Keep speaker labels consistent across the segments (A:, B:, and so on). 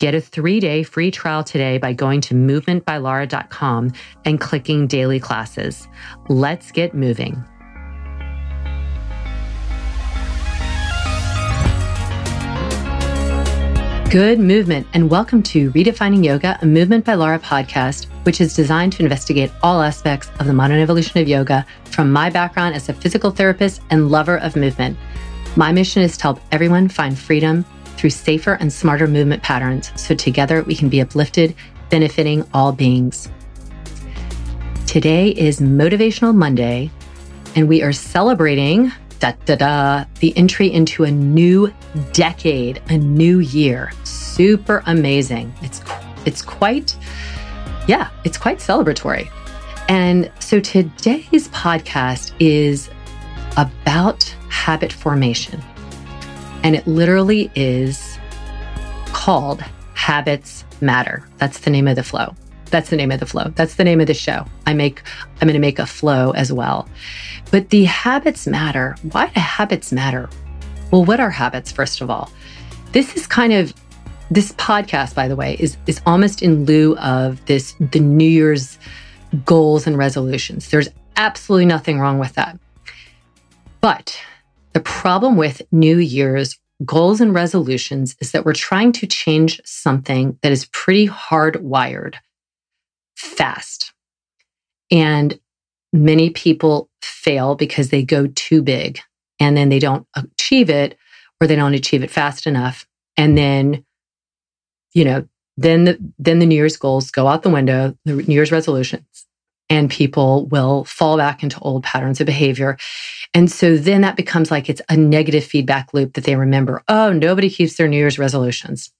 A: Get a three day free trial today by going to movementbylara.com and clicking daily classes. Let's get moving. Good movement, and welcome to Redefining Yoga, a Movement by Lara podcast, which is designed to investigate all aspects of the modern evolution of yoga from my background as a physical therapist and lover of movement. My mission is to help everyone find freedom through safer and smarter movement patterns so together we can be uplifted, benefiting all beings. Today is Motivational Monday, and we are celebrating da, da, da, the entry into a new decade, a new year. Super amazing. It's it's quite yeah, it's quite celebratory. And so today's podcast is about habit formation. And it literally is called Habits Matter. That's the name of the flow. That's the name of the flow. That's the name of the show. I make I'm going to make a flow as well. But the habits matter. Why do habits matter? Well, what are habits first of all? This is kind of this podcast by the way is is almost in lieu of this the New Year's goals and resolutions. There's absolutely nothing wrong with that. But the problem with New Year's goals and resolutions is that we're trying to change something that is pretty hardwired fast. And many people fail because they go too big and then they don't achieve it or they don't achieve it fast enough. And then, you know, then the, then the New Year's goals go out the window, the New Year's resolutions, and people will fall back into old patterns of behavior. And so then that becomes like it's a negative feedback loop that they remember, oh, nobody keeps their New Year's resolutions.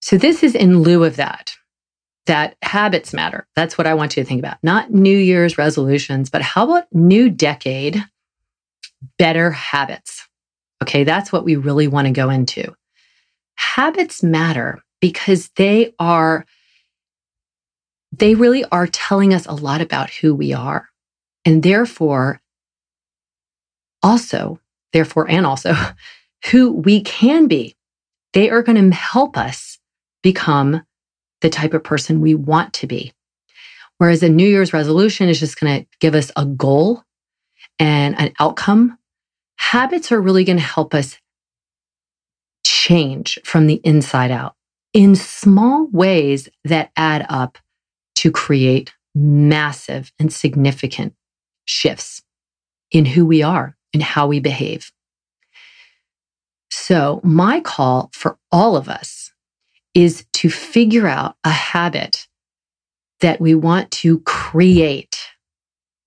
A: So this is in lieu of that that habits matter. That's what I want you to think about. Not New Year's resolutions, but how about new decade better habits? Okay, that's what we really want to go into. Habits matter because they are they really are telling us a lot about who we are. And therefore also, therefore and also who we can be. They are going to help us become the type of person we want to be. Whereas a New Year's resolution is just going to give us a goal and an outcome. Habits are really going to help us change from the inside out in small ways that add up to create massive and significant shifts in who we are and how we behave. So, my call for all of us is to figure out a habit that we want to create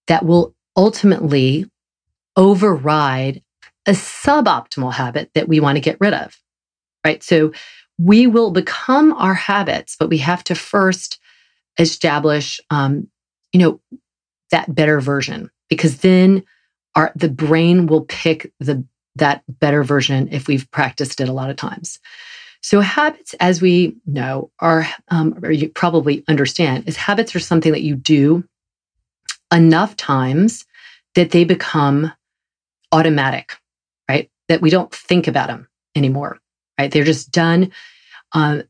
A: that will ultimately override a suboptimal habit that we want to get rid of. Right. So we will become our habits, but we have to first establish, um, you know, that better version because then our the brain will pick the that better version if we've practiced it a lot of times. So, habits, as we know, are, um, or you probably understand, is habits are something that you do enough times that they become automatic, right? That we don't think about them anymore, right? They're just done uh,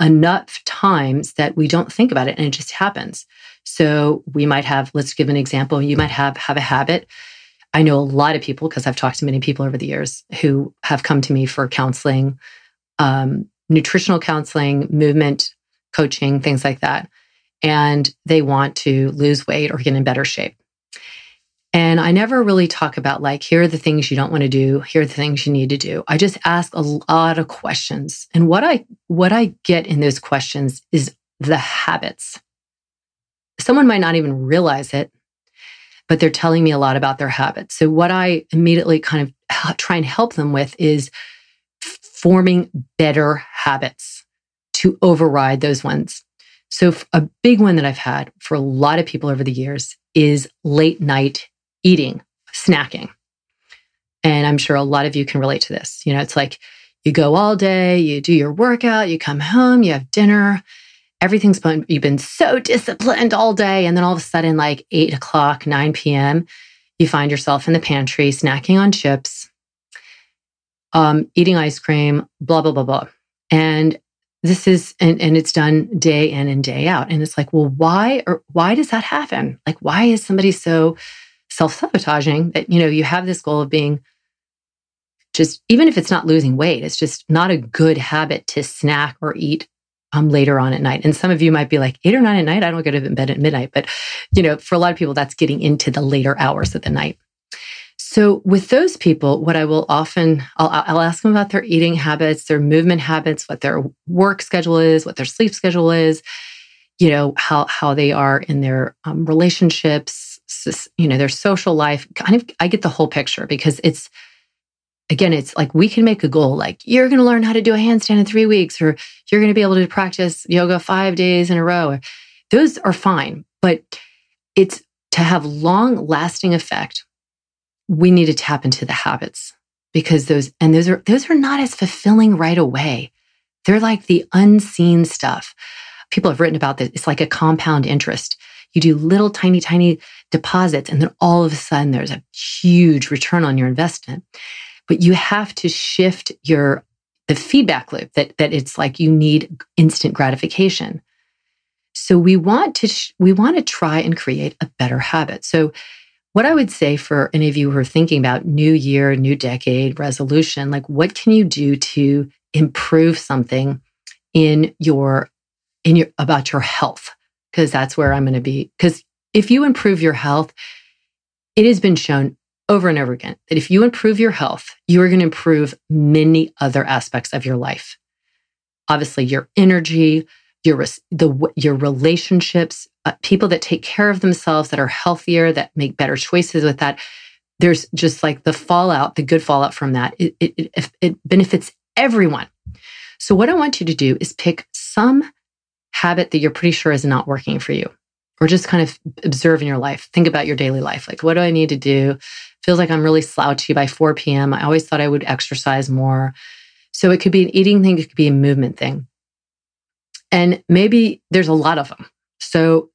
A: enough times that we don't think about it and it just happens. So we might have, let's give an example. You might have have a habit. I know a lot of people because I've talked to many people over the years who have come to me for counseling, um, nutritional counseling, movement coaching, things like that. And they want to lose weight or get in better shape. And I never really talk about like, here are the things you don't want to do. Here are the things you need to do. I just ask a lot of questions. And what I, what I get in those questions is the habits. Someone might not even realize it, but they're telling me a lot about their habits. So what I immediately kind of try and help them with is forming better habits to override those ones. So a big one that I've had for a lot of people over the years is late night eating, snacking. And I'm sure a lot of you can relate to this. You know, it's like you go all day, you do your workout, you come home, you have dinner, everything's been, you've been so disciplined all day. And then all of a sudden, like eight o'clock, 9 p.m., you find yourself in the pantry snacking on chips, um, eating ice cream, blah, blah, blah, blah. And this is, and, and it's done day in and day out. And it's like, well, why or why does that happen? Like, why is somebody so self-sabotaging that you know you have this goal of being just even if it's not losing weight it's just not a good habit to snack or eat um, later on at night. And some of you might be like eight or nine at night? I don't go to bed at midnight. But you know for a lot of people that's getting into the later hours of the night. So with those people what i will often I'll, I'll ask them about their eating habits their movement habits what their work schedule is what their sleep schedule is you know how how they are in their um, relationships you know, their social life. Kind of, I get the whole picture because it's, again, it's like we can make a goal like you're going to learn how to do a handstand in three weeks, or you're going to be able to practice yoga five days in a row. Those are fine, but it's to have long lasting effect. We need to tap into the habits because those, and those are, those are not as fulfilling right away. They're like the unseen stuff. People have written about this. It's like a compound interest. You do little tiny, tiny deposits, and then all of a sudden there's a huge return on your investment. But you have to shift your the feedback loop that that it's like you need instant gratification. So we want to sh- we want to try and create a better habit. So what I would say for any of you who are thinking about new year, new decade resolution, like what can you do to improve something in your in your about your health? Because that's where I'm going to be. Because if you improve your health, it has been shown over and over again that if you improve your health, you are going to improve many other aspects of your life. Obviously, your energy, your the your relationships, uh, people that take care of themselves, that are healthier, that make better choices with that. There's just like the fallout, the good fallout from that. It, it, it, it benefits everyone. So, what I want you to do is pick some habit that you're pretty sure is not working for you or just kind of observe in your life. Think about your daily life. Like, what do I need to do? Feels like I'm really slouchy by 4 p.m. I always thought I would exercise more. So it could be an eating thing, it could be a movement thing. And maybe there's a lot of them. So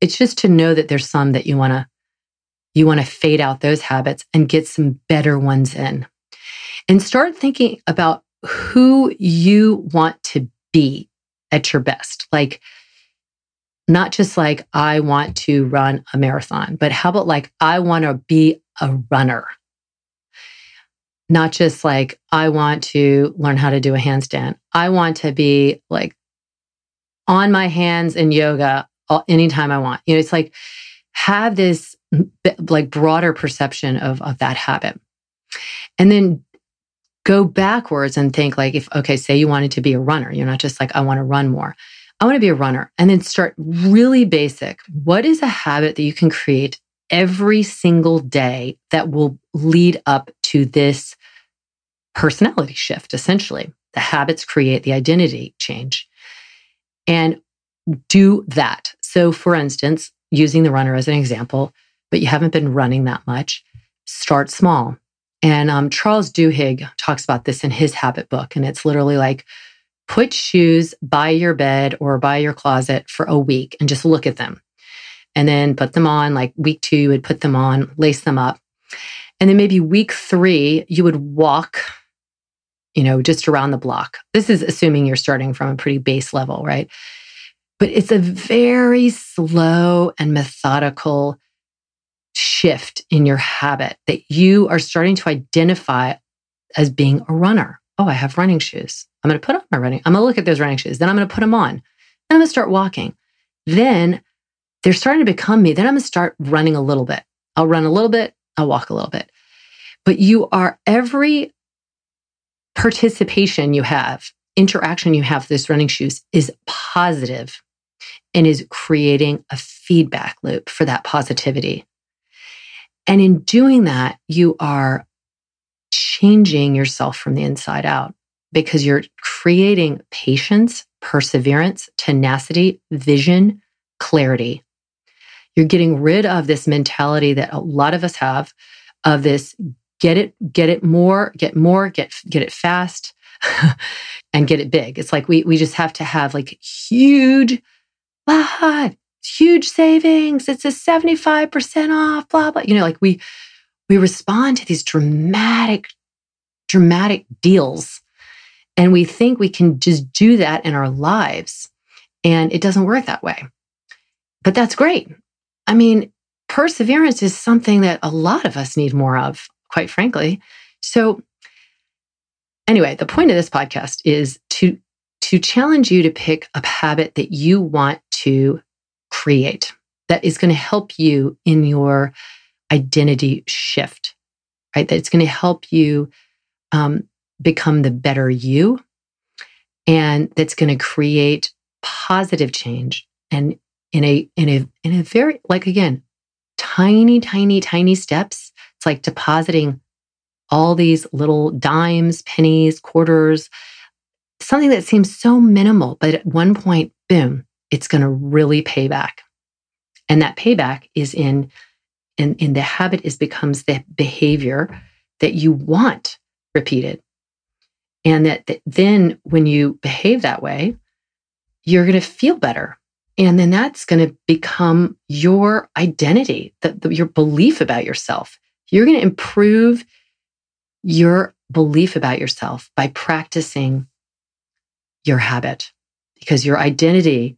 A: it's just to know that there's some that you want to you want to fade out those habits and get some better ones in. And start thinking about who you want to be at your best. Like, not just like, I want to run a marathon, but how about like, I want to be a runner? Not just like, I want to learn how to do a handstand. I want to be like on my hands in yoga anytime I want. You know, it's like, have this like broader perception of, of that habit. And then go backwards and think like if okay say you wanted to be a runner you're not just like i want to run more. I want to be a runner. And then start really basic. What is a habit that you can create every single day that will lead up to this personality shift essentially? The habits create the identity change. And do that. So for instance using the runner as an example but you haven't been running that much start small And um, Charles Duhigg talks about this in his habit book. And it's literally like put shoes by your bed or by your closet for a week and just look at them. And then put them on. Like week two, you would put them on, lace them up. And then maybe week three, you would walk, you know, just around the block. This is assuming you're starting from a pretty base level, right? But it's a very slow and methodical shift in your habit that you are starting to identify as being a runner. Oh, I have running shoes. I'm going to put on my running. I'm going to look at those running shoes. Then I'm going to put them on. Then I'm going to start walking. Then they're starting to become me. Then I'm going to start running a little bit. I'll run a little bit. I'll walk a little bit. But you are every participation you have, interaction you have with those running shoes is positive and is creating a feedback loop for that positivity. And in doing that, you are changing yourself from the inside out because you're creating patience, perseverance, tenacity, vision, clarity. You're getting rid of this mentality that a lot of us have of this get it, get it more, get more, get, get it fast and get it big. It's like we, we just have to have like huge, ah, huge savings. It's a 75% off, blah, blah. You know, like we, we respond to these dramatic, dramatic deals. And we think we can just do that in our lives. And it doesn't work that way. But that's great. I mean, perseverance is something that a lot of us need more of, quite frankly. So, anyway, the point of this podcast is to to challenge you to pick a habit that you want to create that is going to help you in your identity shift, right? That it's going to help you um, become the better you, and that's going to create positive change and in a in a in a very like again tiny tiny tiny steps it's like depositing all these little dimes pennies quarters something that seems so minimal but at one point boom it's going to really pay back. And that payback is in, in, in the habit is becomes the behavior that you want repeated. And that, that then when you behave that way, you're going to feel better. And then that's going to become your identity, the, the, your belief about yourself. You're going to improve your belief about yourself by practicing your habit because your identity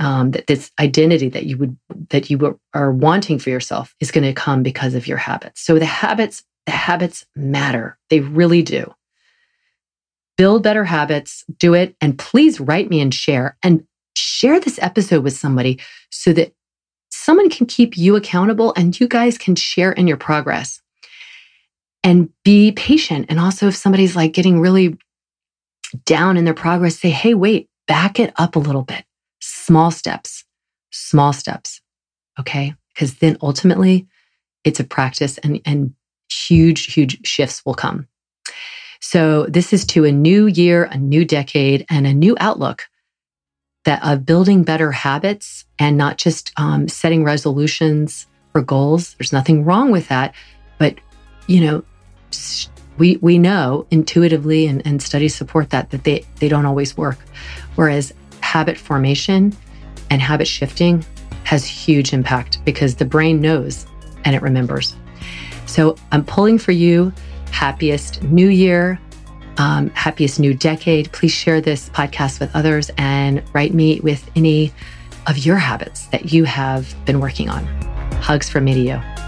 A: um, that this identity that you would that you are wanting for yourself is going to come because of your habits. So the habits, the habits matter. They really do. Build better habits, do it, and please write me and share and share this episode with somebody so that someone can keep you accountable and you guys can share in your progress. And be patient. And also, if somebody's like getting really down in their progress, say, hey, wait, back it up a little bit small steps, small steps. Okay. Because then ultimately it's a practice and, and huge, huge shifts will come. So this is to a new year, a new decade, and a new outlook that of building better habits and not just um, setting resolutions or goals. There's nothing wrong with that, but you know, we we know intuitively and, and studies support that that they they don't always work. Whereas habit formation and habit shifting has huge impact because the brain knows and it remembers. So I'm pulling for you happiest new year, um, happiest new decade. Please share this podcast with others and write me with any of your habits that you have been working on. Hugs from me to you.